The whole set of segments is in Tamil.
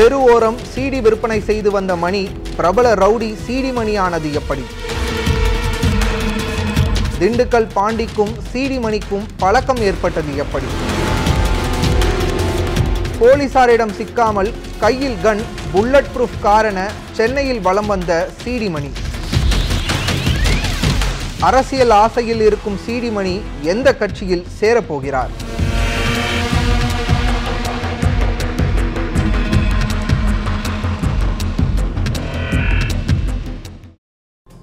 தெரு ஓரம் சீடி விற்பனை செய்து வந்த மணி பிரபல ரவுடி சீடி மணியானது எப்படி? திண்டுக்கல் பாண்டிக்கும் சீடி மணிக்கும் பழக்கம் ஏற்பட்டது எப்படி? போலீசாரிடம் சிக்காமல் கையில் கன் புல்லட் ப்ரூஃப் காரண சென்னையில் வலம் வந்த சீடிமணி அரசியல் ஆசையில் இருக்கும் சீடிமணி எந்த கட்சியில் சேரப்போகிறார்?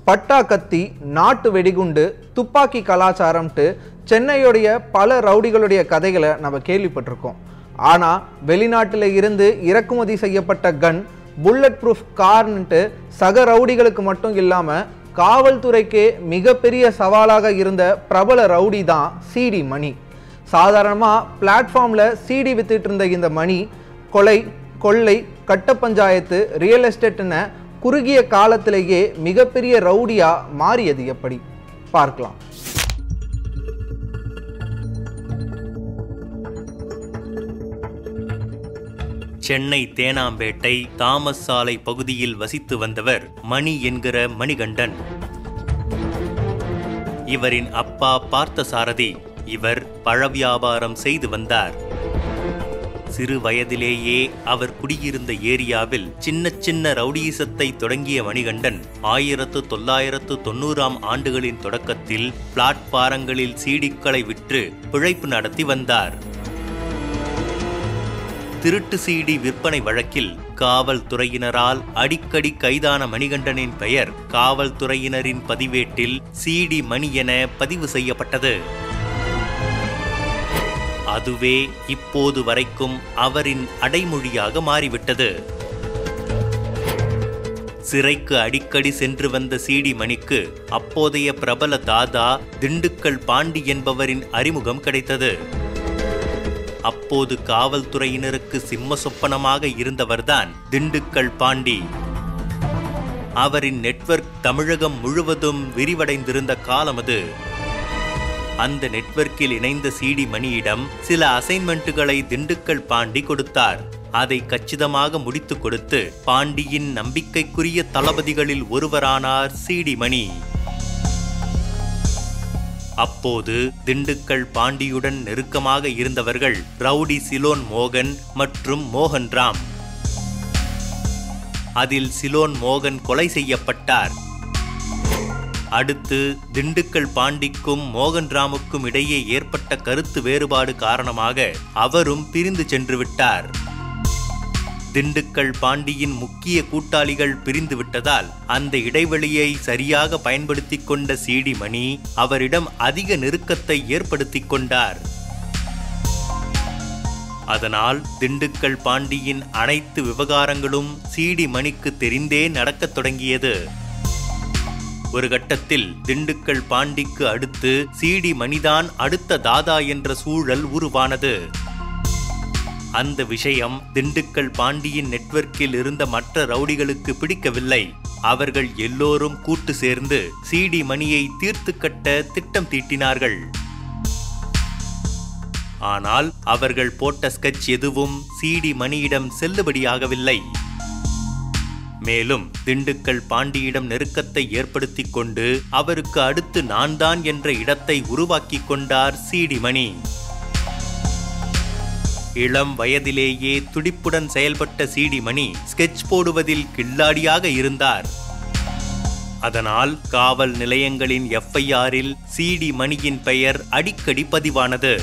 பட்டா கத்தி நாட்டு வெடிகுண்டு துப்பாக்கி கலாச்சாரம்ட்டு சென்னையுடைய பல ரவுடிகளுடைய கதைகளை நம்ம கேள்விப்பட்டிருக்கோம். ஆனால் வெளிநாட்டில் இருந்து இறக்குமதி செய்யப்பட்ட கன் புல்லட் ப்ரூஃப் கார்ன்ட்டு சக ரவுடிகளுக்கு மட்டும் இல்லாமல் காவல்துறைக்கே மிகப்பெரிய சவாலாக இருந்த பிரபல ரவுடி தான் சிடி மணி. சாதாரணமாக பிளாட்ஃபார்மில் சிடி வித்துட்டு இருந்த இந்த மணி கொலை கொள்ளை கட்ட பஞ்சாயத்து ரியல் எஸ்டேட்டுன்னு குறுகிய காலத்திலேயே மிகப்பெரிய ரவுடியா மாறியது எப்படி? பார்க்கலாம். சென்னை தேனாம்பேட்டை தாமஸ் சாலை பகுதியில் வசித்து வந்தவர் மணி என்கிற மணிகண்டன். இவரின் அப்பா பார்த்தசாரதி இவர் பழ வியாபாரம் செய்து வந்தார். சிறு வயதிலேயே அவர் குடியிருந்த ஏரியாவில் சின்ன சின்ன ரவுடியிசத்தை தொடங்கிய மணிகண்டன் ஆயிரத்து தொள்ளாயிரத்து தொண்ணூறாம் ஆண்டுகளின் தொடக்கத்தில் பிளாட்பாரங்களில் சீடிக்களை விற்று பிழைப்பு நடத்தி வந்தார். திருட்டு சீடி விற்பனை வழக்கில் காவல்துறையினரால் அடிக்கடி கைதான மணிகண்டனின் பெயர் காவல்துறையினரின் பதிவேட்டில் சிடி மணி என பதிவு செய்யப்பட்டது. அதுவே இப்போது வரைக்கும் அவரின் அடைமொழியாக மாறிவிட்டது. சிறைக்கு அடிக்கடி சென்று வந்த சீடி மணிக்கு அப்போதைய பிரபல தாதா திண்டுக்கல் பாண்டி என்பவரின் அறிமுகம் கிடைத்தது. அப்போது காவல்துறையினருக்கு சிம்ம சொப்பனமாக இருந்தவர்தான் திண்டுக்கல் பாண்டி. அவரின் நெட்வொர்க் தமிழகம் முழுவதும் விரிவடைந்திருந்த காலம் அது அந்த நெட்வொர்க்கில் இணைந்த சிடி மணியிடம் சில அசைன்மெண்ட்டுகளை திண்டுக்கல் பாண்டி கொடுத்தார். அதை கச்சிதமாக முடித்து கொடுத்து பாண்டியின் நம்பிக்கைக்குரிய தளபதிகளில் ஒருவரானார் சிடி மணி. அப்போது திண்டுக்கல் பாண்டியுடன் நெருக்கமாக இருந்தவர்கள் ரவுடி சிலோன் மோகன் மற்றும் மோகன் ராம் அதில் சிலோன் மோகன் கொலை செய்யப்பட்டார். அடுத்து திண்டுக்கல் பாண்டிக்கும் மோகன் ராமுக்கும் இடையே ஏற்பட்ட கருத்து வேறுபாடு காரணமாக அவரும் பிரிந்து சென்று விட்டார் திண்டுக்கல் பாண்டியின் முக்கிய கூட்டாளிகள் பிரிந்து விட்டதால் அந்த இடைவெளியை சரியாக பயன்படுத்தி கொண்ட சிடி மணி அவரிடம் அதிக நெருக்கத்தை ஏற்படுத்தி கொண்டார். அதனால் திண்டுக்கல் பாண்டியின் அனைத்து விவகாரங்களும் சிடி மணிக்கு தெரிந்தே நடக்கத் தொடங்கியது. ஒரு கட்டத்தில் திண்டுக்கல் பாண்டிக்கு அடுத்து சீடி மணிதான் அடுத்த தாதா என்ற சூழல் உருவானது. அந்த விஷயம் திண்டுக்கல் பாண்டியின் நெட்வொர்க்கில் இருந்த மற்ற ரவுடிகளுக்கு பிடிக்கவில்லை. அவர்கள் எல்லோரும் கூட்டு சேர்ந்து சிடி மணியை தீர்த்து கட்ட திட்டம் தீட்டினார்கள். ஆனால் அவர்கள் போட்ட ஸ்கெட்ச் எதுவும் சிடி மணியிடம் செல்லுபடியாகவில்லை. மேலும் திண்டுக்கல் பாண்டியிடம் நெருக்கத்தை ஏற்படுத்தி கொண்டு அவருக்கு அடுத்து நான் தான் என்ற இடத்தை உருவாக்கி கொண்டார் சிடி மணி இளம் வயதிலேயே துடிப்புடன் செயல்பட்ட சிடி மணி ஸ்கெட்ச் போடுவதில் கில்லாடியாக இருந்தார். அதனால் காவல் நிலையங்களின் எஃப்ஐஆரில் சிடி மணியின் பெயர் அடிக்கடி பதிவானது.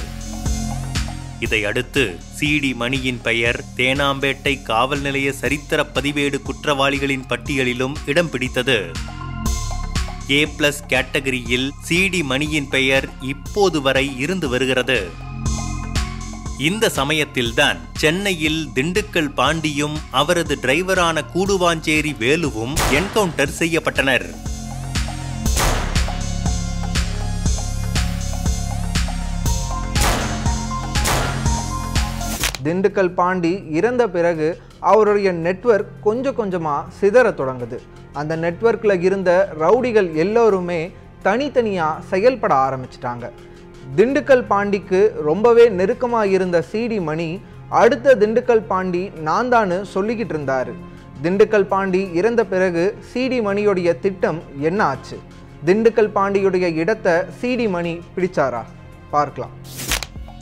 இதையடுத்து சிடி மணியின் பெயர் தேனாம்பேட்டை காவல் நிலைய சரித்திர பதிவேடு குற்றவாளிகளின் பட்டியலிலும் இடம் பிடித்தது. ஏ பிளஸ் கேட்டகரியில் சிடி மணியின் பெயர் இப்போது வரை இருந்து வருகிறது. இந்த சமயத்தில்தான் சென்னையில் திண்டுக்கல் பாண்டியும் அவரது டிரைவரான கூடுவாஞ்சேரி வேலுவும் என்கவுண்டர் செய்யப்பட்டனர். திண்டுக்கல் பாண்டி இறந்த பிறகு அவருடைய நெட்வொர்க் கொஞ்சம் கொஞ்சமாக சிதற தொடங்குது. அந்த நெட்வொர்க்கில் இருந்த ரவுடிகள் எல்லோருமே தனித்தனியாக செயல்பட ஆரம்பிச்சிட்டாங்க. திண்டுக்கல் பாண்டிக்கு ரொம்பவே நெருக்கமாக இருந்த சிடி மணி அடுத்த திண்டுக்கல் பாண்டி நான் தான்னு சொல்லிக்கிட்டு இருந்தாரு. திண்டுக்கல் பாண்டி இறந்த பிறகு சிடி மணியுடைய திட்டம் என்ன ஆச்சு? திண்டுக்கல் பாண்டியுடைய இடத்தை சிடி மணி பிடிச்சாரா? பார்க்கலாம்.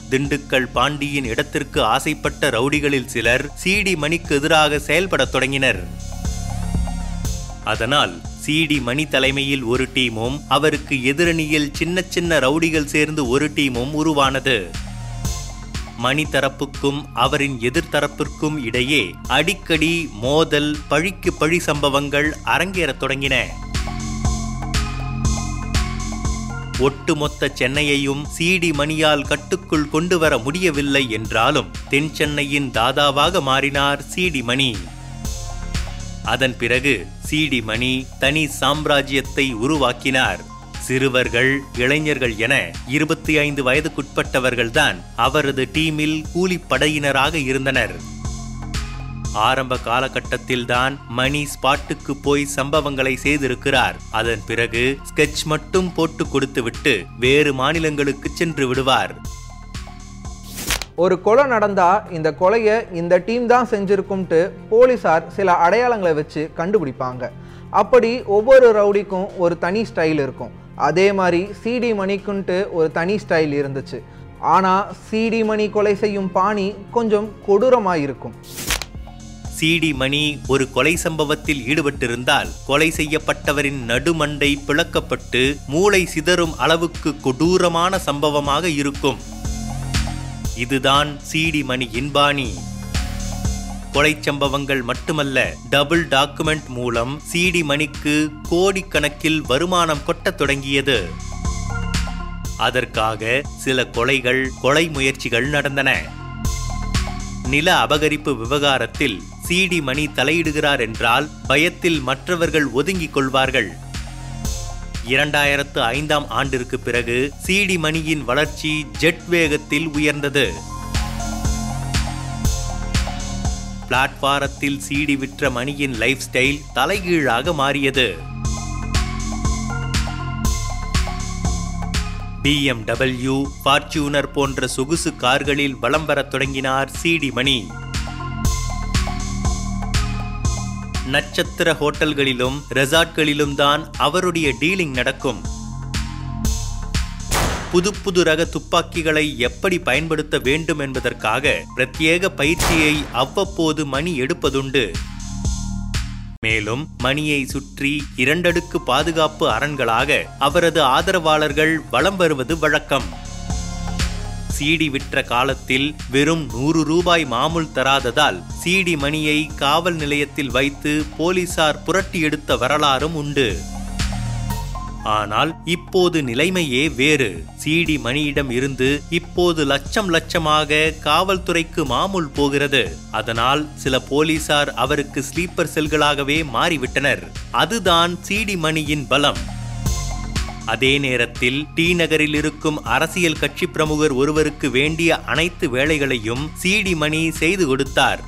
திண்டுக்கல் பாண்டியின் இடத்திற்கு ஆசைப்பட்ட ரவுடிகளில் சிலர் சிடி மணிக்கு எதிராக செயல்படத் தொடங்கினர். அதனால் சிடி மணி தலைமையில் ஒரு டீமும் அவருக்கு எதிரணியில் சின்ன சின்ன ரவுடிகள் சேர்ந்து ஒரு டீமும் உருவானது. மணி தரப்புக்கும் அவரின் எதிர்த்தரப்பிற்கும் இடையே அடிக்கடி மோதல் பழிக்கு பழி சம்பவங்கள் அரங்கேறத் தொடங்கின. ஒட்டுமொத்த சென்னையையும் சிடி மணியால் கட்டுக்குள் கொண்டு வர முடியவில்லை என்றாலும் தென் சென்னையின் தாதாவாக மாறினார் சிடி மணி. அதன் பிறகு சிடி மணி தனி சாம்ராஜ்யத்தை உருவாக்கினார். சிறுவர்கள் இளைஞர்கள் என இருபத்தி ஐந்து வயதுக்குட்பட்டவர்கள்தான் அவரது டீமில் கூலிப்படையினராக இருந்தனர். ஆரம்ப காலகட்டத்தில்தான் மணி ஸ்பாட்டுக்கு போய் சம்பவங்களை செய்திருக்கிறார். அதன் பிறகு ஸ்கெட்ச் மட்டும் போட்டு கொடுத்துவிட்டு வேறு மாநிலங்களுக்கு சென்று விடுவார். ஒரு கொலை நடந்தா இந்த கொலையை இந்த டீம் தான் செஞ்சிருக்கும்ட்டு போலீசார் சில அடையாளங்களை வச்சு கண்டுபிடிப்பாங்க. அப்படி ஒவ்வொரு ரவுடிக்கும் ஒரு தனி ஸ்டைல் இருக்கும். அதே மாதிரி சிடி மணிக்குன்ட்டு ஒரு தனி ஸ்டைல் இருந்துச்சு. ஆனால் சிடி மணி கொலை செய்யும் பாணி கொஞ்சம் கொடூரமாக இருக்கும் சிடி மணி ஒரு கொலை சம்பவத்தில் ஈடுபட்டிருந்தால் கொலை செய்யப்பட்டவரின் நடுமண்டை பிளக்கப்பட்டு மூளை சிதறும் அளவுக்கு கொடூரமான சம்பவமாக இருக்கும். இதுதான் சிடி மணி இன்பாணி. கொலை சம்பவங்கள் மட்டுமல்ல டபுள் டாக்குமெண்ட் மூலம் சிடி மணிக்கு கோடிக்கணக்கில் வருமானம் கொட்டத் தொடங்கியது. அதற்காக சில கொலைகள் கொலை முயற்சிகள் நடந்தன. நில அபகரிப்பு விவகாரத்தில் சிடி மணி தலையிடுகிறார் என்றால் பயத்தில் மற்றவர்கள் ஒதுங்கிக் கொள்வார்கள். இரண்டாயிரத்து ஐந்தாம் ஆண்டிற்கு பிறகு சிடி மணியின் வளர்ச்சி ஜெட் வேகத்தில் உயர்ந்தது. பிளாட்பாரத்தில் சிடி விற்ற மணியின் லைஃப் ஸ்டைல் தலைகீழாக மாறியது. பிஎம்டபிள்யூ ஃபார்ச்சூனர் போன்ற சொகுசு கார்களில் வலம் வரத் தொடங்கினார் சிடி மணி. நட்சத்திர ஹோட்டல்களிலும் ரெசார்ட்களிலும் தான் அவருடைய டீலிங் நடக்கும். புது புது ரக துப்பாக்கிகளை எப்படி பயன்படுத்த வேண்டும் என்பதற்காக பிரத்யேக பயிற்சியை அவ்வப்போது மணி எடுப்பதுண்டு. மேலும் மணியை சுற்றி இரண்டடுக்கு பாதுகாப்பு அரண்களாக அவரது ஆதரவாளர்கள் வலம் வருவது வழக்கம். சிடி விற்ற காலத்தில் வெறும் நூறு ரூபாய் மாமூல் தராததால் சிடி மணியை காவல் நிலையத்தில் வைத்து போலீசார் புரட்டி எடுத்த வரலாறும் உண்டு. ஆனால் இப்போது நிலைமையே வேறு. சிடி மணியிடம் இருந்து இப்போது லட்சம் லட்சமாக காவல்துறைக்கு மாமூல் போகிறது. அதனால் சில போலீசார் அவருக்கு ஸ்லீப்பர் செல்களாகவே மாறிவிட்டனர். அதுதான் சிடி மணியின் பலம். அதே நேரத்தில் டி நகரில் இருக்கும் அரசியல் கட்சி பிரமுகர் ஒருவருக்கு வேண்டிய அனைத்து வேலைகளையும் சிடி மணி செய்து கொடுத்தார்.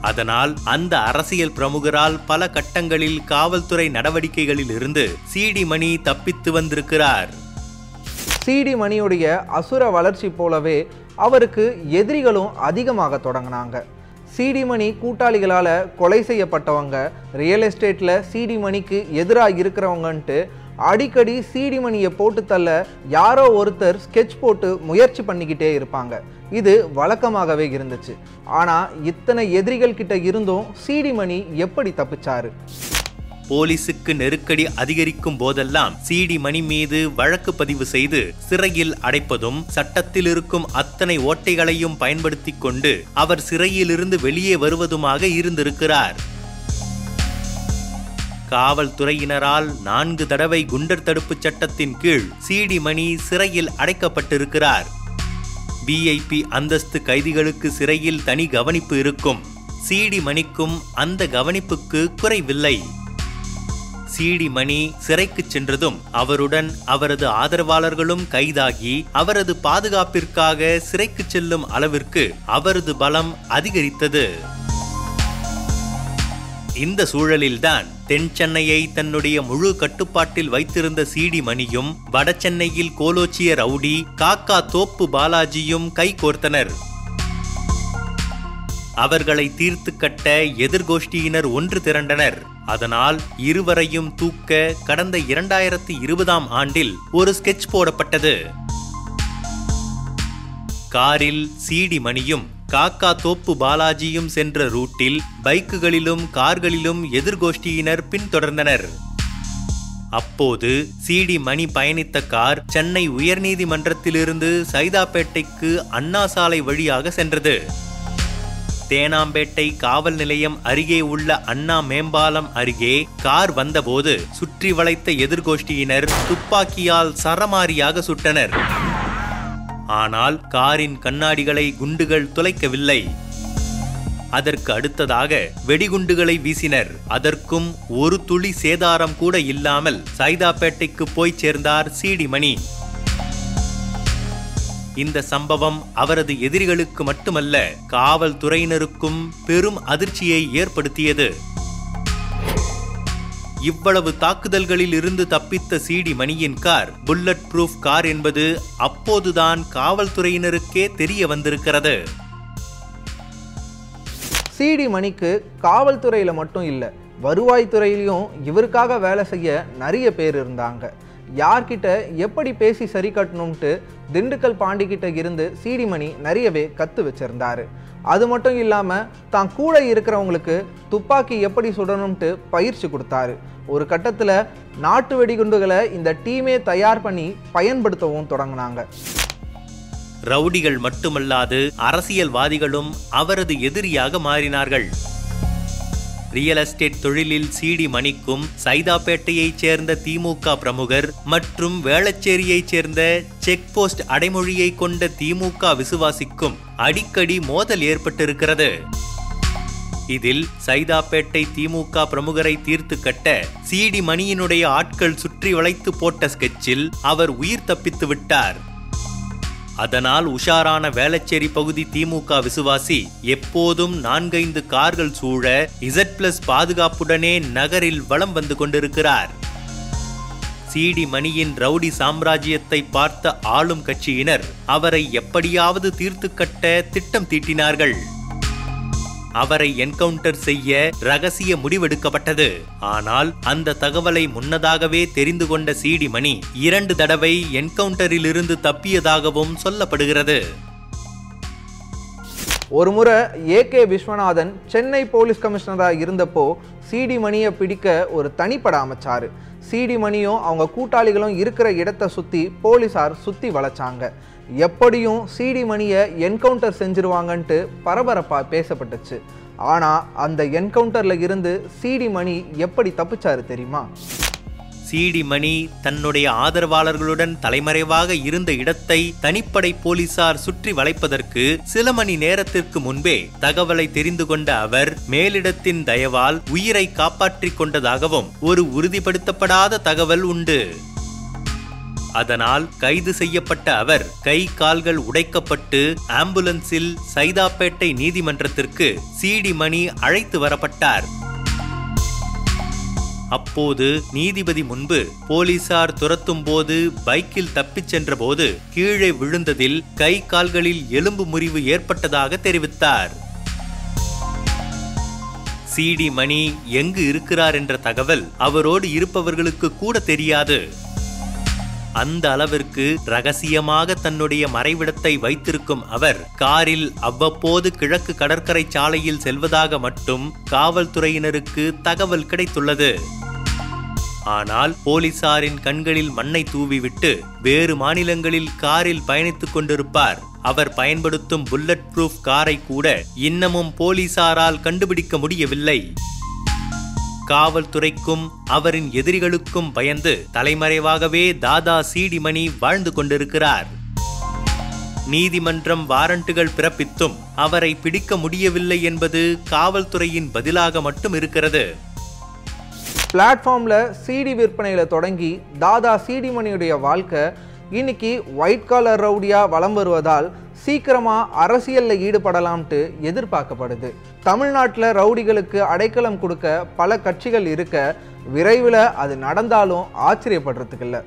அதனால் அந்த அரசியல் பிரமுகரால் பல கட்டங்களில் காவல்துறை நடவடிக்கைகளில் இருந்து சிடி மணி தப்பித்து வந்திருக்கிறார். சிடி மணியுடைய அசுர வளர்ச்சி போலவே அவருக்கு எதிரிகளும் அதிகமாக தொடங்கினாங்க. சிடி மணி கூட்டாளிகளால் கொலை செய்யப்பட்டவங்க ரியல் எஸ்டேட்டில் சிடி மணிக்கு எதிராக இருக்கிறவங்கன்ட்டு அடிக்கடி சீடிமணியை போட்டு தள்ள யாரோ ஒருத்தர் ஸ்கெட்ச் போட்டு முயற்சி பண்ணிக்கிட்டே இருப்பாங்க. இது வழக்கமாகவே இருந்துச்சு. ஆனால் இத்தனை எதிரிகள் கிட்ட இருந்தும் சீடிமணி எப்படி தப்பிச்சாரு? போலீசுக்கு நெருக்கடி அதிகரிக்கும் போதெல்லாம் சிடி மணி மீது வழக்கு பதிவு செய்து சிறையில் அடைப்பதும் சட்டத்தில் இருக்கும் அத்தனை ஓட்டைகளையும் பயன்படுத்தி கொண்டு அவர் சிறையிலிருந்து வெளியே வருவதுமாக இருந்திருக்கிறார். காவல்துறையினரால் நான்கு தடவை குண்டர் தடுப்புச் சட்டத்தின் கீழ் சிடி மணி சிறையில் அடைக்கப்பட்டிருக்கிறார். விஐபி அந்தஸ்து கைதிகளுக்கு சிறையில் தனி கவனிப்பு இருக்கும். சிடி மணிக்கும் அந்த கவனிப்புக்கு குறைவில்லை. சிடி மணி சிறைக்கு சென்றதும் அவருடன் அவரது ஆதரவாளர்களும் கைதாகி அவரது பாதுகாப்பிற்காக சிறைக்கு செல்லும் அளவிற்கு அவரது பலம் அதிகரித்தது. இந்த சூழலில்தான் தென் சென்னையை தன்னுடைய முழு கட்டுப்பாட்டில் வைத்திருந்த சிடி மணியும் வட சென்னையில் கோலோச்சிய ரவுடி காக்கா தோப்பு பாலாஜியும் கைகோர்த்தனர் அவர்களை தீர்த்து கட்ட எதிர்கோஷ்டியினர் ஒன்று திரண்டனர். அதனால் இருவரையும் தூக்க கடந்த இரண்டாயிரத்தி இருபதாம் ஆண்டில் ஒரு ஸ்கெட்ச் போடப்பட்டது. காரில் சீடி மணியும் காக்கா தோப்பு பாலாஜியும் சென்ற ரூட்டில் பைக்குகளிலும் கார்களிலும் எதிர்கோஷ்டியினர் பின்தொடர்ந்தனர். அப்போது சிடி மணி பயணித்த கார் சென்னை உயர்நீதிமன்றத்திலிருந்து சைதாப்பேட்டைக்கு அண்ணா சாலை வழியாக சென்றது. தேனாம்பேட்டை காவல் நிலையம் அருகே உள்ள அண்ணா மேம்பாலம் அருகே கார் வந்தபோது சுற்றி வளைத்த எதிர்கோஷ்டியினர் துப்பாக்கியால் சரமாரியாக சுட்டனர். ஆனால் காரின் கண்ணாடிகளை குண்டுகள் துளைக்கவில்லை. அதற்கு அடுத்ததாக வெடிகுண்டுகளை வீசினர். அதற்கும் ஒரு துளி சேதாரம் கூட இல்லாமல் சைதாப்பேட்டைக்கு போய் சேர்ந்தார் சீடி மணி இந்த சம்பவம் அவரது எதிரிகளுக்கு மட்டுமல்ல காவல்துறையினருக்கும் பெரும் அதிர்ச்சியை ஏற்படுத்தியது. இவ்வளவு தாக்குதல்களில் இருந்து தப்பித்த C D car bulletproof car என்பது அப்போதுதான் காவல்துறையினருக்கே தெரிய வந்திருக்கிறது. சிடி மணிக்கு காவல்துறையில் மட்டும் இல்லை வருவாய்த்துறையிலையும் இவருக்காக வேலை செய்ய நிறைய பேர் இருந்தாங்க. யார்கிட்ட எப்படி பேசி சரி கட்டணும்ட்டு திண்டுக்கல் பாண்டிக்கிட்ட இருந்து சீடிமணி நிறையவே கற்று வச்சிருந்தாரு. அது மட்டும் இல்லாமல் தான் கூட இருக்கிறவங்களுக்கு துப்பாக்கி எப்படி சுடணும்ட்டு பயிற்சி கொடுத்தாரு. ஒரு கட்டத்தில் நாட்டு வெடிகுண்டுகளை இந்த டீமே தயார் பண்ணி பயன்படுத்தவும் தொடங்கினாங்க. ரவுடிகள் மட்டுமல்லாது அரசியல்வாதிகளும் அவரது எதிரியாக மாறினார்கள். ரியல் எஸ்டேட் தொழிலில் சிடி மணிக்கும் சைதாப்பேட்டையைச் சேர்ந்த திமுக பிரமுகர் மற்றும் வேளச்சேரியைச் சேர்ந்த செக் போஸ்ட் அடைமொழியை கொண்ட திமுக விசுவாசிக்கும் அடிக்கடி மோதல் ஏற்பட்டிருக்கிறது. இதில் சைதாப்பேட்டை திமுக பிரமுகரை தீர்த்து கட்ட சிடி மணியினுடைய ஆட்கள் சுற்றி வளைத்து போட்ட ஸ்கெட்சில் அவர் உயிர் தப்பித்து விட்டார். அதனால் உஷாரான வேளச்சேரி பகுதி திமுக விசுவாசி எப்போதும் நான்கைந்து கார்கள் சூழ இசட் பிளஸ் பாதுகாப்புடனே நகரில் வலம் வந்து கொண்டிருக்கிறார். சிடி மணியின் ரவுடி சாம்ராஜ்யத்தை பார்த்த ஆளும் கட்சியினர் அவரை எப்படியாவது தீர்த்து கட்ட திட்டம் தீட்டினார்கள். அவரை என்கவுண்டர் செய்ய ரகசிய முடிவெடுக்கப்பட்டது. ஆனால் அந்த தகவலை முன்னதாகவே தெரிந்து கொண்ட சீடிமணி இரண்டு தடவை என்கவுண்டரில் இருந்து தப்பியதாகவும் சொல்லப்படுகிறது. ஒரு முறை ஏகே விஸ்வநாதன் சென்னை போலீஸ் கமிஷனராக இருந்தப்போ சிடி மணியை பிடிக்க ஒரு தனிப்பட அமைச்சார். சிடி மணியும் அவங்க கூட்டாளிகளும் இருக்கிற இடத்தை சுற்றி போலீஸார் சுற்றி வளைச்சாங்க. எப்படியும் சிடி மணியை என்கவுண்டர் செஞ்சிருவாங்கன்ட்டு பரபரப்பாக பேசப்பட்டுச்சு. ஆனால் அந்த என்கவுண்டரில் இருந்து சிடி மணி எப்படி தப்பிச்சாரு தெரியுமா? சிடி மணி தன்னுடைய ஆதரவாளர்களுடன் தலைமறைவாக இருந்த இடத்தை தனிப்படை போலீசார் சுற்றி வளைப்பதற்கு சில மணி நேரத்திற்கு முன்பே தகவலை தெரிந்து கொண்ட அவர் மேலிடத்தின் தயவால் உயிரை காப்பாற்றிக் கொண்டதாகவும் ஒரு உறுதிப்படுத்தப்படாத தகவல் உண்டு. அதனால் கைது செய்யப்பட்ட அவர் கை கால்கள் உடைக்கப்பட்டு ஆம்புலன்ஸில் சைதாப்பேட்டை நீதிமன்றத்திற்கு சிடி மணி அழைத்து வரப்பட்டார். அப்போது நீதிபதி முன்பு போலீசார் துரத்தும் போது பைக்கில் தப்பிச் சென்றபோது கீழே விழுந்ததில் கை கால்களில் எலும்பு முறிவு ஏற்பட்டதாக தெரிவித்தார். சிடி மணி எங்கு இருக்கிறார் என்ற தகவல் அவரோடு இருப்பவர்களுக்கு கூட தெரியாது. அந்த அளவிற்கு ரகசியமாக தன்னுடைய மறைவிடத்தை வைத்திருக்கும் அவர் காரில் அவ்வப்போது கிழக்கு கடற்கரை சாலையில் செல்வதாக மட்டும் காவல்துறையினருக்கு தகவல் கிடைத்துள்ளது. ஆனால் போலீசாரின் கண்களில் மண்ணை தூவிவிட்டு வேறு மாநிலங்களில் காரில் பயணித்துக் கொண்டிருப்பார். அவர் பயன்படுத்தும் புல்லட் ப்ரூஃப் காரை கூட இன்னமும் போலீசாரால் கண்டுபிடிக்க முடியவில்லை. காவல்துறைக்கும் அவரின் எதிரிகளுக்கும் பயந்து தலைமறைவாகவே தாதா சீடிமணி வாழ்ந்து கொண்டிருக்கிறார். நீதிமன்றம் வாரண்டுகள் பிறப்பித்தும் அவரை பிடிக்க முடியவில்லை என்பது காவல்துறையின் பதிலாக மட்டும் இருக்கிறது. பிளாட்ஃபார்மில் சிடி விற்பனையில் தொடங்கி தாதா சிடிமணியுடைய வாழ்க்கை இன்னைக்கு ஒயிட் காலர் ரவுடியாக வலம் வருவதால் சீக்கிரமாக அரசியலில் ஈடுபடலாம்ட்டு எதிர்பார்க்கப்படுது. தமிழ்நாட்டில் ரவுடிகளுக்கு அடைக்கலம் கொடுக்க பல கட்சிகள் இருக்க விரைவில் அது நடந்தாலும் ஆச்சரியப்படுறதுக்கு இல்லை.